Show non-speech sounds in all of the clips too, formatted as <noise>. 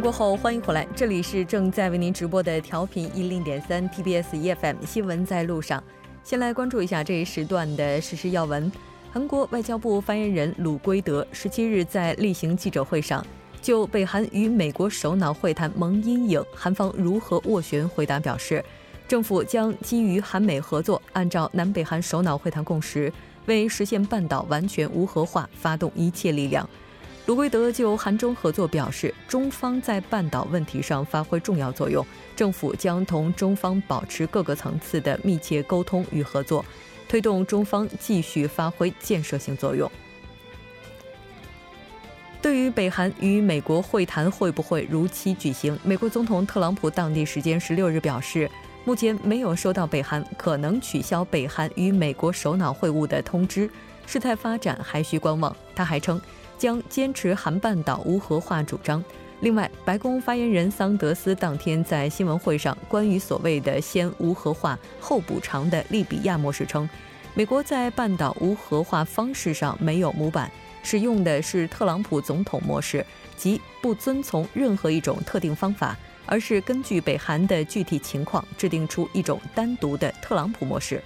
过后，欢迎回来，这里是正在为您直播的调频一零点三 TBS EFM 新闻在路上。先来关注一下这一时段的实时要闻。韩国外交部发言人鲁圭德十七日在例行记者会上，就北韩与美国首脑会谈蒙阴影，韩方如何斡旋回答表示，政府将基于韩美合作，按照南北韩首脑会谈共识，为实现半岛完全无核化发动一切力量。卢圭德就韩中合作表示，中方在半岛问题上发挥重要作用，政府将同中方保持各个层次的密切沟通与合作，推动中方继续发挥建设性作用。对于北韩与美国会谈会不会如期举行，美国总统特朗普当地时间十六日表示，目前没有收到北韩可能取消北韩与美国首脑会晤的通知，事态发展还需观望。他还称。将坚持韩半岛无核化主张。另外，白宫发言人桑德斯当天在新闻会上关于所谓的“先无核化后补偿”的利比亚模式称，美国在半岛无核化方式上没有模板，使用的是特朗普总统模式，即不遵从任何一种特定方法，而是根据北韩的具体情况制定出一种单独的特朗普模式。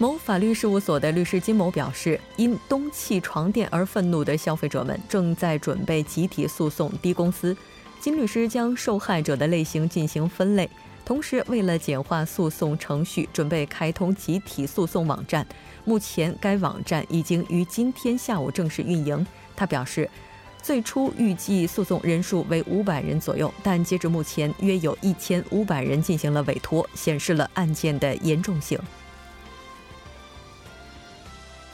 某法律事务所的律师金某表示，因东气床垫而愤怒的消费者们正在准备集体诉讼 D 公司。金律师将受害者的类型进行分类，同时为了简化诉讼程序，准备开通集体诉讼网站。目前，该网站已经于今天下午正式运营。他表示，最初预计诉讼人数为五百人左右，但截至目前，约有一千五百人进行了委托，显示了案件的严重性。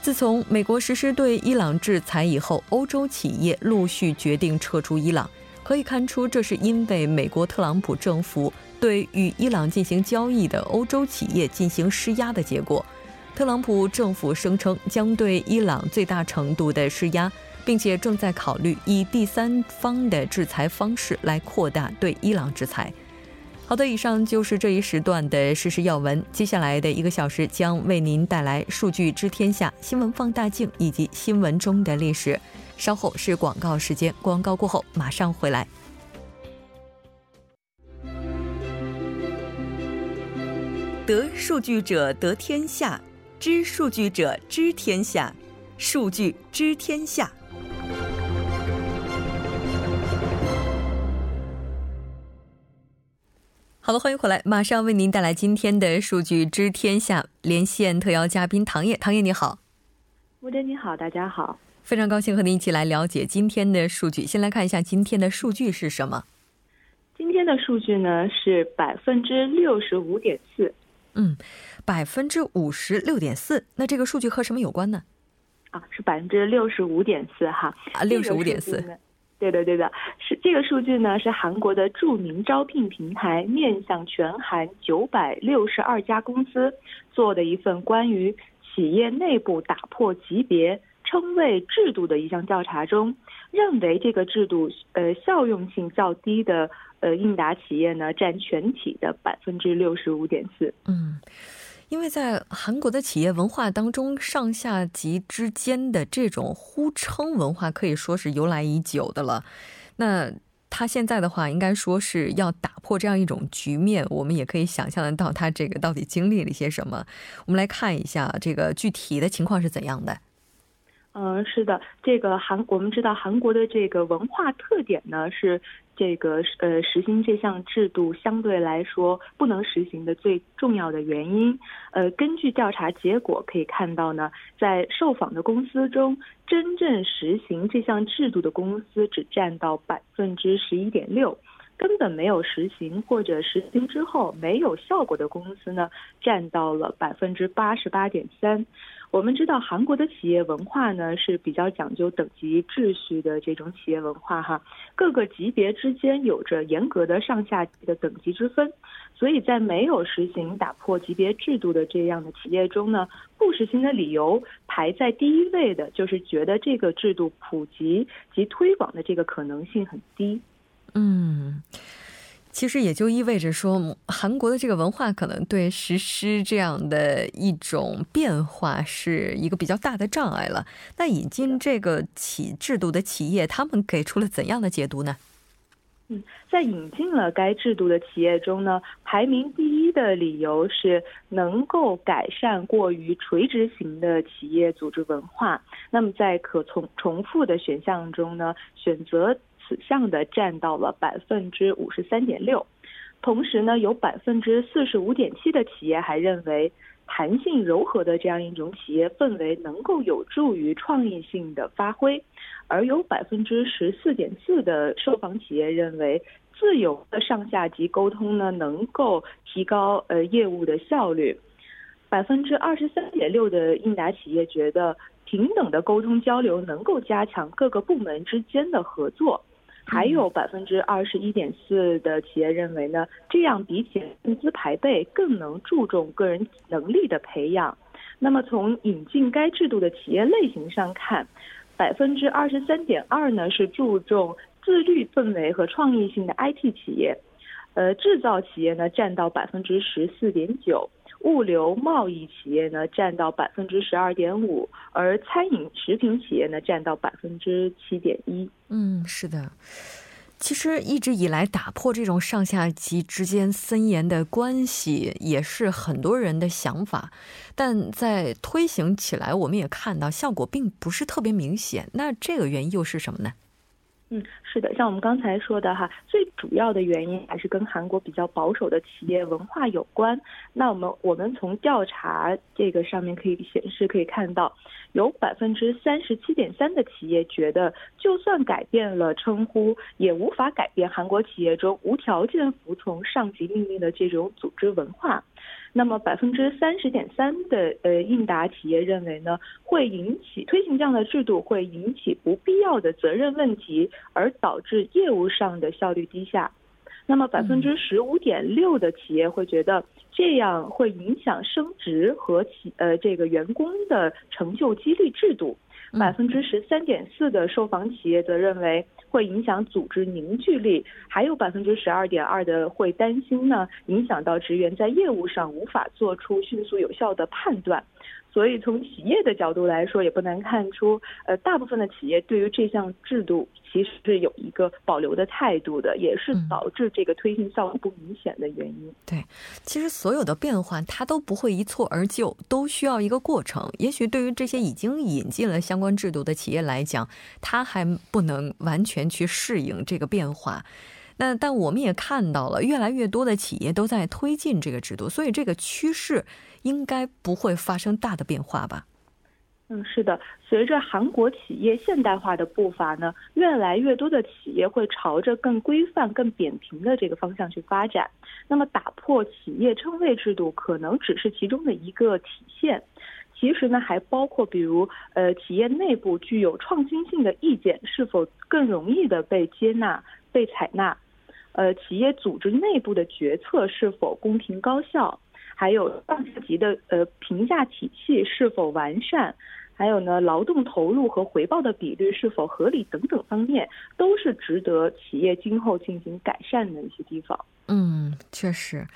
自从美国实施对伊朗制裁以后，欧洲企业陆续决定撤出伊朗。可以看出，这是因为美国特朗普政府对与伊朗进行交易的欧洲企业进行施压的结果。特朗普政府声称将对伊朗最大程度的施压，并且正在考虑以第三方的制裁方式来扩大对伊朗制裁。好的，以上就是这一时段的实时要闻。接下来的一个小时将为您带来《数据知天下》新闻放大镜以及新闻中的历史。稍后是广告时间，广告过后马上回来。得数据者得天下，知数据者知天下，数据知天下。好了，欢迎回来，马上为您带来今天的数据知天下连线特邀嘉宾唐烨。唐烨你好，吴真你好，大家好，非常高兴和您一起来了解今天的数据。先来看一下今天的数据是什么？今天的数据呢是百分之六十五点四。嗯，百分之五十六点四。那这个数据和什么有关呢？啊，是百分之六十五点四哈。啊，六十五点四。对的，对的，是这个数据呢，是韩国的著名招聘平台面向全韩九百六十二家公司做的一份关于企业内部打破级别称谓制度的一项调查中，认为这个制度呃效用性较低的呃应答企业呢，占全体的百分之六十五点四。嗯。因为在韩国的企业文化当中，上下级之间的这种呼称文化可以说是由来已久的了。那他现在的话，应该说是要打破这样一种局面。我们也可以想象得到，他这个到底经历了些什么。我们来看一下这个具体的情况是怎样的。嗯，是的，这个韩我们知道韩国的这个文化特点呢是这个呃实行这项制度相对来说不能实行的最重要的原因。呃，根据调查结果可以看到呢，在受访的公司中，真正实行这项制度的公司只占到百分之十一点六，根本没有实行或者实行之后没有效果的公司呢，占到了百分之八十八点三。我们知道韩国的企业文化呢是比较讲究等级秩序的这种企业文化哈，各个级别之间有着严格的上下级的等级之分，所以在没有实行打破级别制度的这样的企业中呢，不实行的理由排在第一位的就是觉得这个制度普及及推广的这个可能性很低。嗯。其实也就意味着说，韩国的这个文化可能对实施这样的一种变化是一个比较大的障碍了。那引进这个企制度的企业，他们给出了怎样的解读呢？嗯，在引进了该制度的企业中呢，排名第一的理由是能够改善过于垂直型的企业组织文化。那么在可重重复的选项中呢，选择此项的占到了百分之五十三点六。同时呢，有百分之四十五点七的企业还认为，弹性柔和的这样一种企业氛围能够有助于创意性的发挥。而有百分之十四点四的受访企业认为，自由的上下级沟通呢，能够提高呃业务的效率。百分之二十三点六的应答企业觉得，平等的沟通交流能够加强各个部门之间的合作。还有百分之二十一点四的企业认为呢，这样比起薪资排辈，更能注重个人能力的培养。那么从引进该制度的企业类型上看。百分之二十三点二呢是注重自律氛围和创意性的 IT 企业，呃，制造企业呢占到百分之十四点九，物流贸易企业呢占到百分之十二点五，而餐饮食品企业呢占到百分之七点一。嗯，是的。其实一直以来，打破这种上下级之间森严的关系，也是很多人的想法。但在推行起来，我们也看到效果并不是特别明显。那这个原因又是什么呢？嗯，是的，像我们刚才说的哈，最主要的原因还是跟韩国比较保守的企业文化有关。那我们我们从调查这个上面可以显示，可以看到，有百分之三十七点三的企业觉得，就算改变了称呼，也无法改变韩国企业中无条件服从上级命令的这种组织文化。那么百分之三十点三的呃应答企业认为呢，会引起推行这样的制度会引起不必要的责任问题，而导致业务上的效率低下。那么百分之十五点六的企业会觉得这样会影响升职和企呃这个员工的成就激励制度。百分之十三点四的受访企业则认为。会影响组织凝聚力，还有百分之十二点二的会担心呢，影响到职员在业务上无法做出迅速有效的判断。所以从企业的角度来说，也不难看出，呃，大部分的企业对于这项制度其实是有一个保留的态度的，也是导致这个推进效果不明显的原因。对，其实所有的变化它都不会一蹴而就，都需要一个过程。也许对于这些已经引进了相关制度的企业来讲，它还不能完全去适应这个变化。那但我们也看到了，越来越多的企业都在推进这个制度，所以这个趋势应该不会发生大的变化吧？嗯，是的，随着韩国企业现代化的步伐呢，越来越多的企业会朝着更规范、更扁平的这个方向去发展。那么，打破企业称谓制度可能只是其中的一个体现，其实呢，还包括比如，呃，企业内部具有创新性的意见是否更容易的被接纳、被采纳。呃，企业组织内部的决策是否公平高效，还有上下级的呃评价体系是否完善，还有呢劳动投入和回报的比率是否合理等等方面，都是值得企业今后进行改善的一些地方。嗯，确实。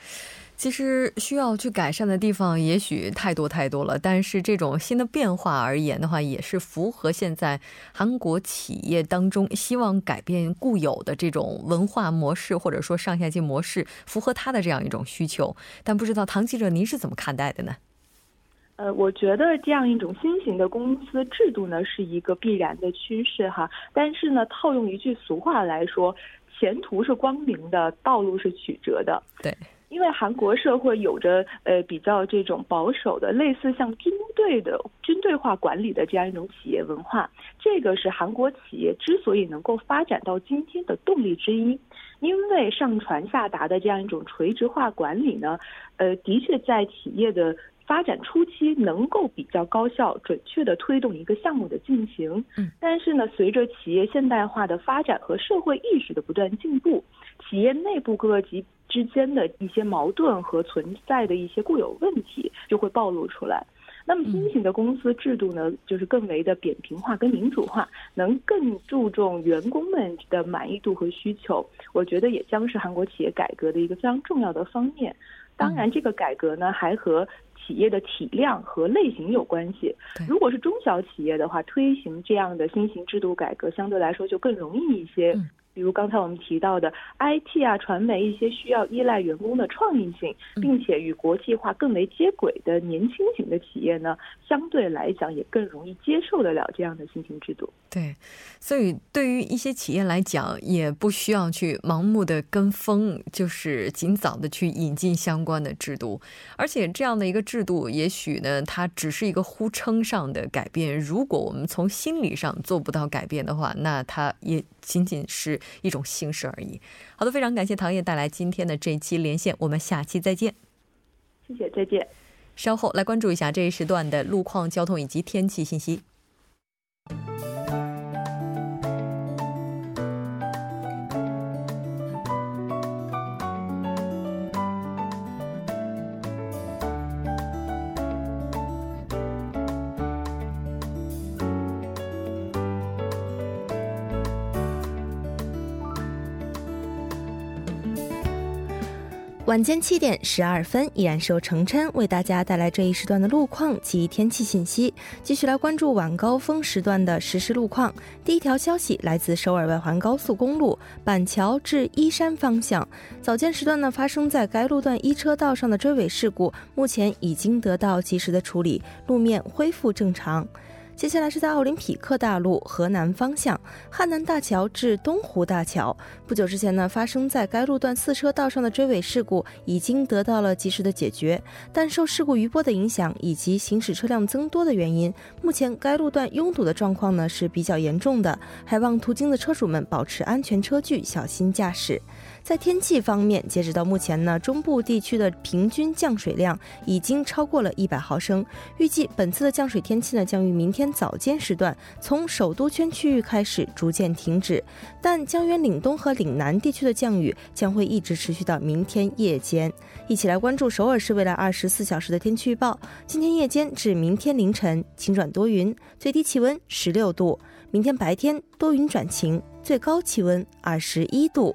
其实需要去改善的地方也许太多太多了，但是这种新的变化而言的话，也是符合现在韩国企业当中希望改变固有的这种文化模式，或者说上下级模式，符合他的这样一种需求。但不知道唐记者您是怎么看待的呢？呃，我觉得这样一种新型的公司制度呢，是一个必然的趋势哈。但是呢，套用一句俗话来说，前途是光明的，道路是曲折的。对。因为韩国社会有着呃比较这种保守的，类似像军队的军队化管理的这样一种企业文化，这个是韩国企业之所以能够发展到今天的动力之一。因为上传下达的这样一种垂直化管理呢，呃，的确在企业的发展初期能够比较高效、准确地推动一个项目的进行。嗯，但是呢，随着企业现代化的发展和社会意识的不断进步，企业内部各个级。之间的一些矛盾和存在的一些固有问题就会暴露出来。那么新型的公司制度呢，就是更为的扁平化跟民主化，能更注重员工们的满意度和需求。我觉得也将是韩国企业改革的一个非常重要的方面。当然，这个改革呢，还和企业的体量和类型有关系。如果是中小企业的话，推行这样的新型制度改革，相对来说就更容易一些。比如刚才我们提到的 IT 啊、传媒一些需要依赖员工的创意性，并且与国际化更为接轨的年轻型的企业呢，相对来讲也更容易接受得了这样的新型制度。对，所以对于一些企业来讲，也不需要去盲目的跟风，就是尽早的去引进相关的制度。而且这样的一个制度，也许呢，它只是一个呼称上的改变。如果我们从心理上做不到改变的话，那它也仅仅是一种形式而已。好的，非常感谢唐烨带来今天的这一期连线，我们下期再见。谢谢，再见。稍后来关注一下这一时段的路况、交通以及天气信息。晚间七点十二分，依然是由程琛为大家带来这一时段的路况及天气信息。继续来关注晚高峰时段的实时路况。第一条消息来自首尔外环高速公路板桥至依山方向，早间时段呢发生在该路段一车道上的追尾事故，目前已经得到及时的处理，路面恢复正常。接下来是在奥林匹克大路河南方向汉南大桥至东湖大桥，不久之前呢发生在该路段四车道上的追尾事故已经得到了及时的解决，但受事故余波的影响以及行驶车辆增多的原因，目前该路段拥堵的状况呢是比较严重的，还望途经的车主们保持安全车距，小心驾驶。在天气方面，截止到目前呢，中部地区的平均降水量已经超过了一百毫升。预计本次的降水天气呢，将于明天早间时段从首都圈区域开始逐渐停止，但江源岭东和岭南地区的降雨将会一直持续到明天夜间。一起来关注首尔市未来二十四小时的天气预报：今天夜间至明天凌晨晴转多云，最低气温十六度；明天白天多云转晴，最高气温二十一度。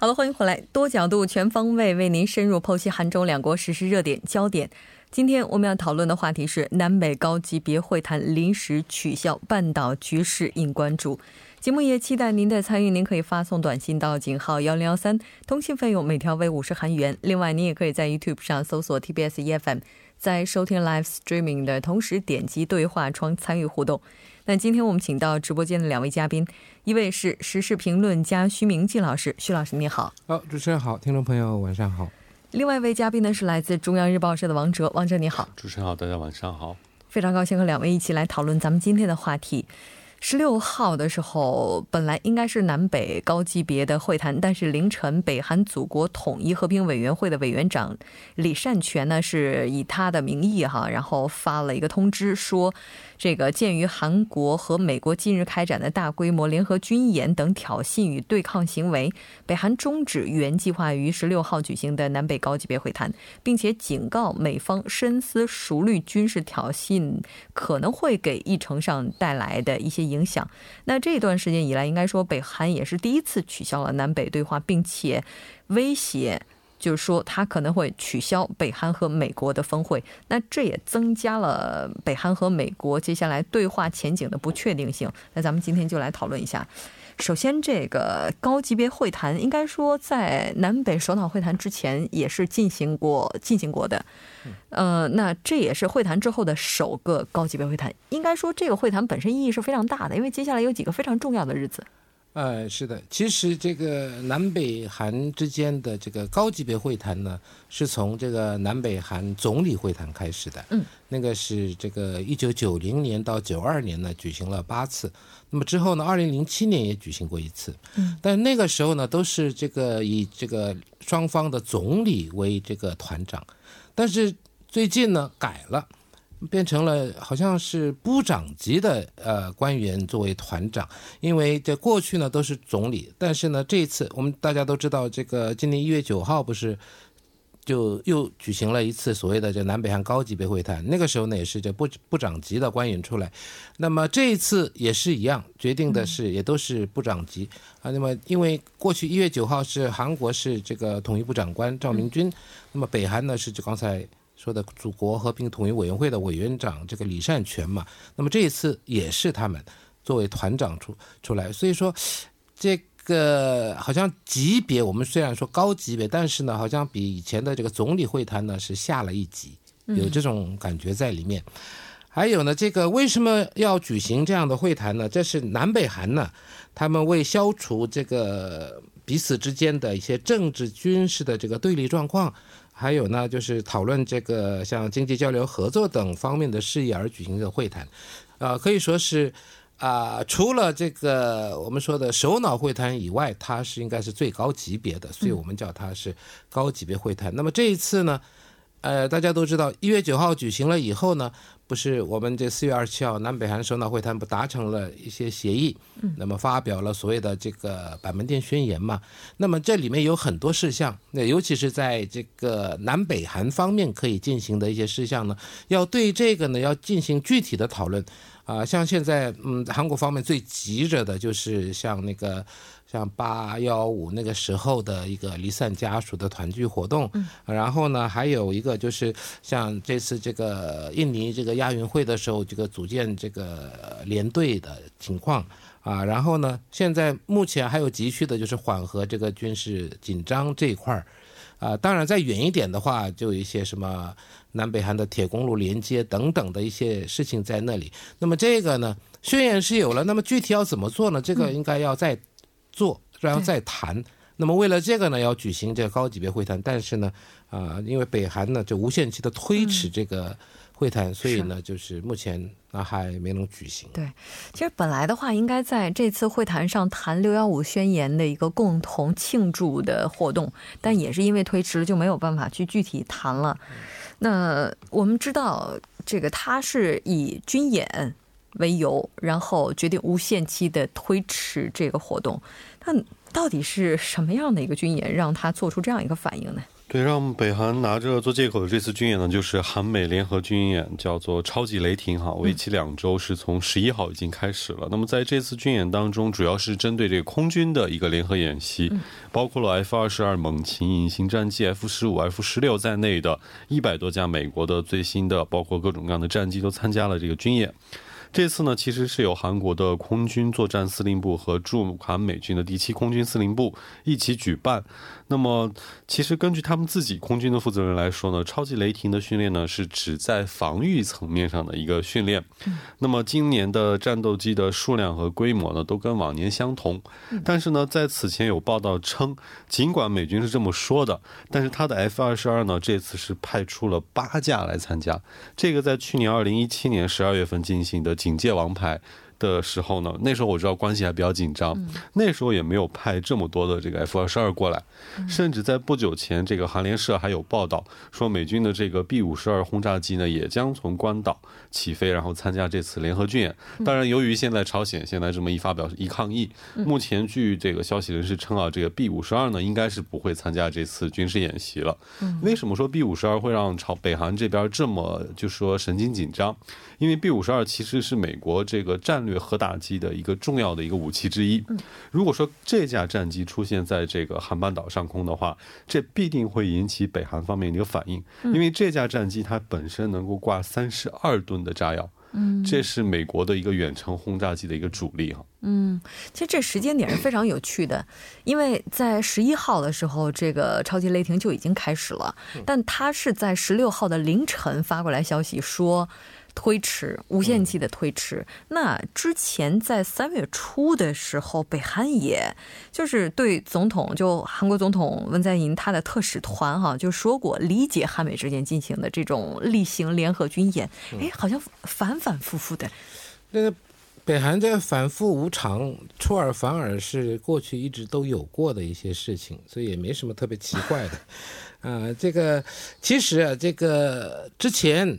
好了，欢迎回来，多角度、全方位为您深入剖析韩中两国实时热点焦点。今天我们要讨论的话题是南北高级别会谈临时取消，半岛局势引关注。节目也期待您的参与，您可以发送短信到井号幺零幺三，通信费用每条为五十韩元。另外，您也可以在 YouTube 上搜索 TBS EFM，在收听 Live Streaming 的同时点击对话窗参与互动。那今天我们请到直播间的两位嘉宾，一位是时事评论家徐明季老师，徐老师你好。好，主持人好，听众朋友晚上好。另外一位嘉宾呢是来自中央日报社的王哲，王哲你好。主持人好，大家晚上好。非常高兴和两位一起来讨论咱们今天的话题。十六号的时候，本来应该是南北高级别的会谈，但是凌晨，北韩祖国统一和平委员会的委员长李善权呢，是以他的名义哈，然后发了一个通知说。这个鉴于韩国和美国近日开展的大规模联合军演等挑衅与对抗行为，北韩终止原计划于十六号举行的南北高级别会谈，并且警告美方深思熟虑军事挑衅可能会给议程上带来的一些影响。那这段时间以来，应该说北韩也是第一次取消了南北对话，并且威胁。就是说，他可能会取消北韩和美国的峰会，那这也增加了北韩和美国接下来对话前景的不确定性。那咱们今天就来讨论一下。首先，这个高级别会谈，应该说在南北首脑会谈之前也是进行过进行过的。呃，那这也是会谈之后的首个高级别会谈。应该说，这个会谈本身意义是非常大的，因为接下来有几个非常重要的日子。呃，是的，其实这个南北韩之间的这个高级别会谈呢，是从这个南北韩总理会谈开始的。嗯，那个是这个一九九零年到九二年呢，举行了八次。那么之后呢，二零零七年也举行过一次。嗯，但那个时候呢，都是这个以这个双方的总理为这个团长。但是最近呢改了，变成了好像是部长级的呃官员作为团长，因为这过去呢都是总理，但是呢这一次我们大家都知道，这个今年一月九号不是。就又举行了一次所谓的这南北韩高级别会谈，那个时候呢也是这部部长级的官员出来，那么这一次也是一样，决定的是也都是部长级啊。那么因为过去一月九号是韩国是这个统一部长官赵明君，那么北韩呢是就刚才说的祖国和平统一委员会的委员长这个李善权嘛，那么这一次也是他们作为团长出出来，所以说这。个好像级别，我们虽然说高级别，但是呢，好像比以前的这个总理会谈呢是下了一级，有这种感觉在里面。还有呢，这个为什么要举行这样的会谈呢？这是南北韩呢，他们为消除这个彼此之间的一些政治、军事的这个对立状况，还有呢，就是讨论这个像经济交流、合作等方面的事宜而举行的会谈，啊，可以说是。啊，除了这个我们说的首脑会谈以外，它是应该是最高级别的，所以我们叫它是高级别会谈。那么这一次呢，呃，大家都知道，一月九号举行了以后呢，不是我们这四月二十七号南北韩首脑会谈不达成了一些协议，那么发表了所谓的这个板门店宣言嘛？那么这里面有很多事项，那尤其是在这个南北韩方面可以进行的一些事项呢，要对这个呢要进行具体的讨论。啊，像现在，嗯，韩国方面最急着的就是像那个，像八幺五那个时候的一个离散家属的团聚活动，然后呢，还有一个就是像这次这个印尼这个亚运会的时候，这个组建这个联队的情况啊，然后呢，现在目前还有急需的就是缓和这个军事紧张这一块儿。啊，当然再远一点的话，就有一些什么南北韩的铁公路连接等等的一些事情在那里。那么这个呢，宣言是有了，那么具体要怎么做呢？这个应该要再做，然后再谈。那么为了这个呢，要举行这个高级别会谈，但是呢，啊，因为北韩呢就无限期的推迟这个。会谈，所以呢，就是目前啊还没能举行。对，其实本来的话，应该在这次会谈上谈六幺五宣言的一个共同庆祝的活动，但也是因为推迟了，就没有办法去具体谈了。那我们知道，这个他是以军演为由，然后决定无限期的推迟这个活动。但到底是什么样的一个军演，让他做出这样一个反应呢？对，让北韩拿着做借口的这次军演呢，就是韩美联合军演，叫做“超级雷霆”哈，为期两周，是从十一号已经开始了。那么在这次军演当中，主要是针对这个空军的一个联合演习，包括了 F 二十二猛禽隐形战机、F 十五、F 十六在内的一百多架美国的最新的，包括各种各样的战机都参加了这个军演。这次呢，其实是由韩国的空军作战司令部和驻韩美军的第七空军司令部一起举办。那么，其实根据他们自己空军的负责人来说呢，超级雷霆的训练呢是指在防御层面上的一个训练。那么今年的战斗机的数量和规模呢都跟往年相同。但是呢，在此前有报道称，尽管美军是这么说的，但是他的 F 二十二呢这次是派出了八架来参加。这个在去年二零一七年十二月份进行的警戒王牌。的时候呢，那时候我知道关系还比较紧张，那时候也没有派这么多的这个 F 二十二过来，甚至在不久前，这个韩联社还有报道说，美军的这个 B 五十二轰炸机呢，也将从关岛起飞，然后参加这次联合军演。当然，由于现在朝鲜现在这么一发表一抗议，目前据这个消息人士称啊，这个 B 五十二呢，应该是不会参加这次军事演习了。为什么说 B 五十二会让朝北韩这边这么就说神经紧张？因为 B 五十二其实是美国这个战略核打击的一个重要的一个武器之一。如果说这架战机出现在这个韩半岛上空的话，这必定会引起北韩方面的一个反应。因为这架战机它本身能够挂三十二吨的炸药，嗯，这是美国的一个远程轰炸机的一个主力哈。嗯，其实这时间点是非常有趣的，因为在十一号的时候，这个超级雷霆就已经开始了，但他是在十六号的凌晨发过来消息说。推迟，无限期的推迟。那之前在三月初的时候，北韩也就是对总统，就韩国总统文在寅他的特使团哈，就说过理解韩美之间进行的这种例行联合军演。哎，好像反反复复的。那个北韩在反复无常、出尔反尔是过去一直都有过的一些事情，所以也没什么特别奇怪的。啊，这个其实啊，这个之前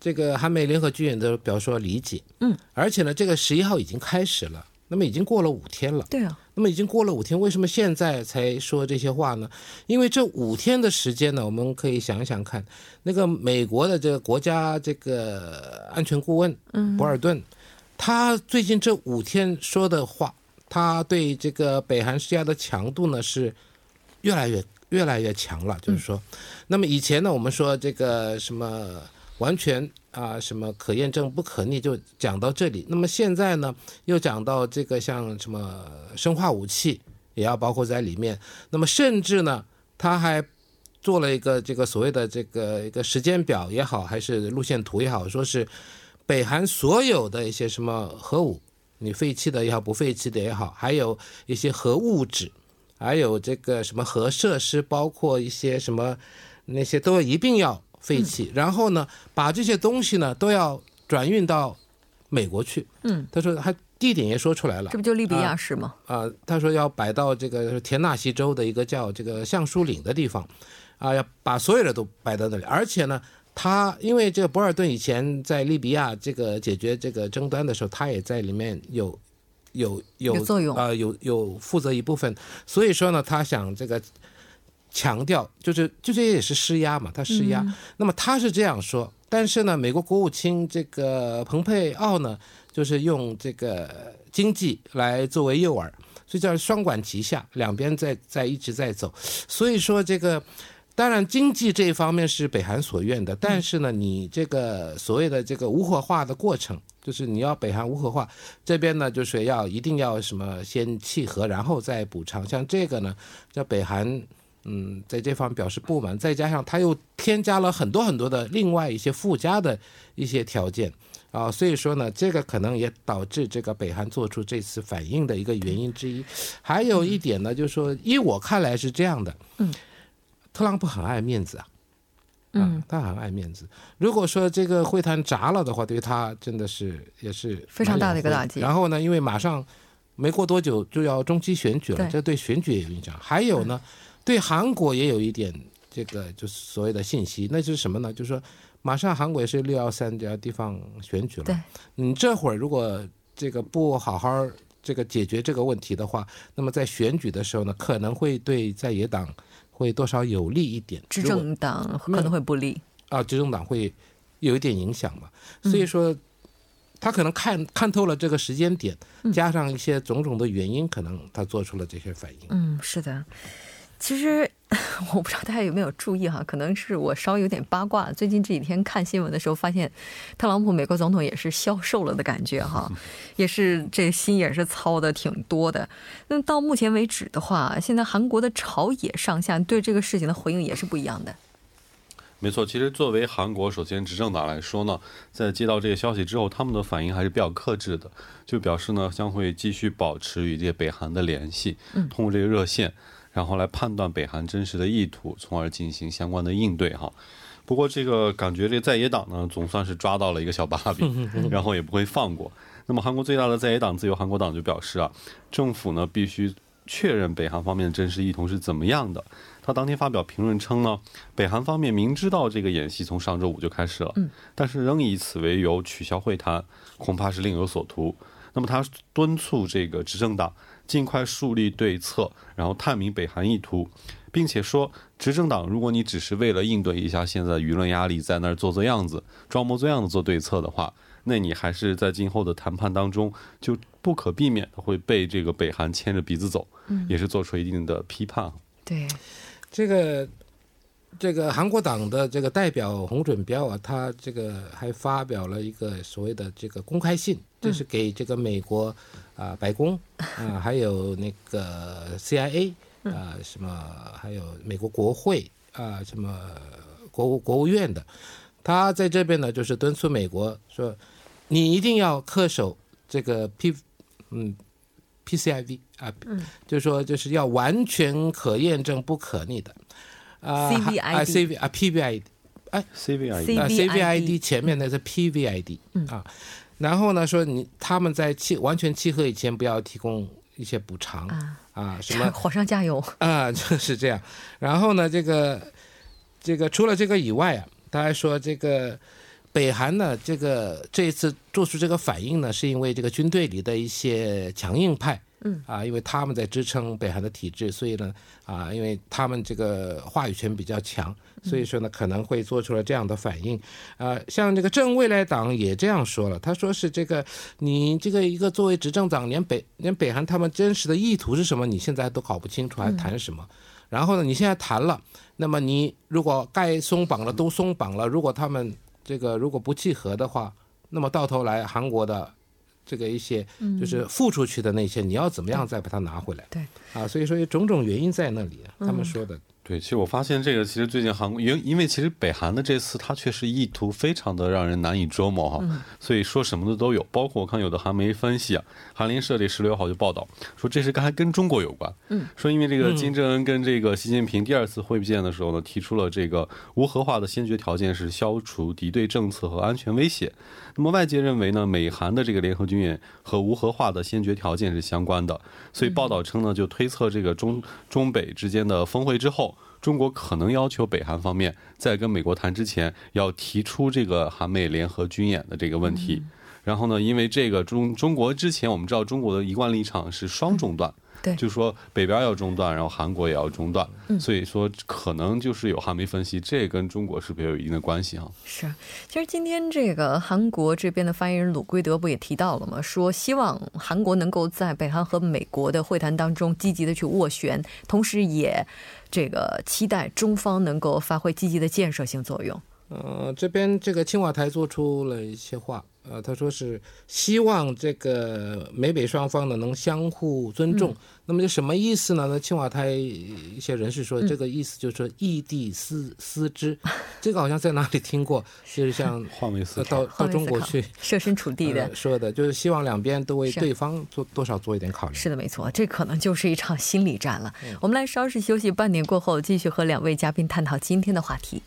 这个韩美联合军演的表示说理解，嗯，而且呢，这个十一号已经开始了，那么已经过了五天了。对啊，那么已经过了五天，为什么现在才说这些话呢？因为这五天的时间呢，我们可以想想看，那个美国的这个国家这个安全顾问，嗯博尔顿，他最近这五天说的话，他对这个北韩施压的强度呢是越来越越来越强了。就是说，那么以前呢，我们说这个什么完全啊、什么可验证不可逆，就讲到这里。那么现在呢，又讲到这个像什么生化武器也要包括在里面。那么甚至呢，他还做了一个这个所谓的这个一个时间表也好，还是路线图也好，说是北韩所有的一些什么核武，你废弃的也好，不废弃的也好，还有一些核物质，还有这个什么核设施，包括一些什么那些都一并要废弃。然后呢，把这些东西呢都要转运到美国去。嗯，他说还地点也说出来了这。不就利比亚市吗？啊、他说要摆到这个田纳西州的一个叫这个橡树岭的地方，啊、要把所有的都摆到那里，而且呢，他因为这个博尔顿以前在利比亚这个解决这个争端的时候，他也在里面有有有有作用啊、有有负责一部分，所以说呢，他想这个强调，就是就这也是施压嘛，他施压。那么他是这样说，但是呢，美国国务卿这个蓬佩奥呢，就是用这个经济来作为诱饵，所以叫双管齐下，两边在在一直在走。所以说这个。当然，经济这一方面是北韩所愿的，但是呢，你这个所谓的这个无核化的过程，就是你要北韩无核化，这边呢就是要一定要什么先契合，然后再补偿。像这个呢，叫北韩嗯在这方面表示不满，再加上他又添加了很多很多的另外一些附加的一些条件啊，所以说呢，这个可能也导致这个北韩做出这次反应的一个原因之一。还有一点呢，就是说，依我看来是这样的，嗯，特朗普很爱面子啊。嗯啊，他很爱面子。如果说这个会谈砸了的话，对他真的是也是非常大的一个打击然后呢，因为马上没过多久就要中期选举了，对这对选举也有影响。还有呢，对韩国也有一点这个就是所谓的信息，那就是什么呢？就是说马上韩国也是六幺三这地方选举了，对，你这会儿如果这个不好好这个解决这个问题的话，那么在选举的时候呢，可能会对在野党会多少有利一点。执政党可能会不利。啊，执政党会有一点影响嘛，嗯所以说他可能看看透了这个时间点，嗯加上一些种种的原因，可能他做出了这些反应。嗯，是的。其实 <laughs> 我不知道大家有没有注意哈，可能是我稍微有点八卦。最近这几天看新闻的时候，发现特朗普美国总统也是消瘦了的感觉哈，<laughs> 也是这心也是操的挺多的。那到目前为止的话，现在韩国的朝野上下对这个事情的回应也是不一样的。没错，其实作为韩国首先执政党来说呢，在接到这个消息之后，他们的反应还是比较克制的，就表示呢将会继续保持与这个北韩的联系，通过这个热线，然后来判断北韩真实的意图，从而进行相关的应对哈。不过这个感觉这个在野党呢，总算是抓到了一个小把柄，<laughs> 然后也不会放过。那么韩国最大的在野党自由韩国党就表示啊，政府呢必须确认北韩方面的真实意图是怎么样的。他当天发表评论称呢，北韩方面明知道这个演习从上周五就开始了，但是仍以此为由取消会谈，恐怕是另有所图。那么他敦促这个执政党尽快树立对策，然后探明北韩意图，并且说，执政党如果你只是为了应对一下现在舆论压力，在那儿做做样子、装模作样的做对策的话，那你还是在今后的谈判当中就不可避免的会被这个北韩牵着鼻子走，也是做出一定的批判。对，这个这个韩国党的这个代表洪准标啊，他这个还发表了一个所谓的这个公开信，这是给这个美国啊、白宫啊、还有那个 CIA 啊、什么还有美国国会啊、什么国务国务院的，他在这边呢就是敦促美国说，你一定要恪守这个 P 嗯 PCIV 啊，就是说就是要完全可验证不可逆的。啊 CVID 啊 CV 啊 PVID CVI C- 啊 CVID CVID 前面那是 PVID 啊，然后呢说你他们在契完全契合以前不要提供一些补偿啊啊，<laughs> 什么火上加油啊，<laughs> 就是这样。然后呢，这个这个除了这个以外啊，他还说这个北韩呢，这个这一次做出这个反应呢，是因为这个军队里的一些强硬派。嗯啊，因为他们在支撑北韩的体制，所以呢，啊，因为他们这个话语权比较强，所以说呢，可能会做出了这样的反应。啊，像这个正未来党也这样说了，他说是这个你这个一个作为执政党，连北连北韩他们真实的意图是什么，你现在都搞不清楚，还谈什么？然后呢，你现在谈了，那么你如果该松绑了都松绑了，如果他们这个如果不契合的话，那么到头来韩国的。这个一些就是付出去的那些，你要怎么样再把它拿回来？对，啊，所以说有种种原因在那里，他们说的。对，其实我发现这个，其实最近韩国，因因为其实北韩的这次，他确实意图非常的让人难以捉摸哈，所以说什么的都有，包括我看有的韩媒分析啊，韩联社这十六号就报道说，这是刚才跟中国有关，嗯，说因为这个金正恩跟这个习近平第二次会见的时候呢，提出了这个无核化的先决条件是消除敌对政策和安全威胁，那么外界认为呢，美韩的这个联合军演和无核化的先决条件是相关的，所以报道称呢，就推测这个中中北之间的峰会之后。中国可能要求北韩方面在跟美国谈之前，要提出这个韩美联合军演的这个问题。然后呢，因为这个中中国之前我们知道中国的一贯立场是双中断。对，就是说北边要中断，然后韩国也要中断，所以说可能就是有韩媒分析，这跟中国是不是有一定的关系哈？是，其实今天这个韩国这边的发言人鲁圭德不也提到了吗？说希望韩国能够在北韩和美国的会谈当中积极的去斡旋，同时也这个期待中方能够发挥积极的建设性作用。呃，这边这个青瓦台做出了一些话。呃，他说是希望这个美北双方呢能相互尊重。那么这什么意思呢？那青瓦台一些人士说，这个意思就是说异地思思之。这个好像在哪里听过，就是像 <laughs> 换位思考，到到中国去设身处地的说的，就是希望两边都为对方做多少做一点考虑。是的，没错，这可能就是一场心理战了。我们来稍事休息，半点过后继续和两位嘉宾探讨今天的话题。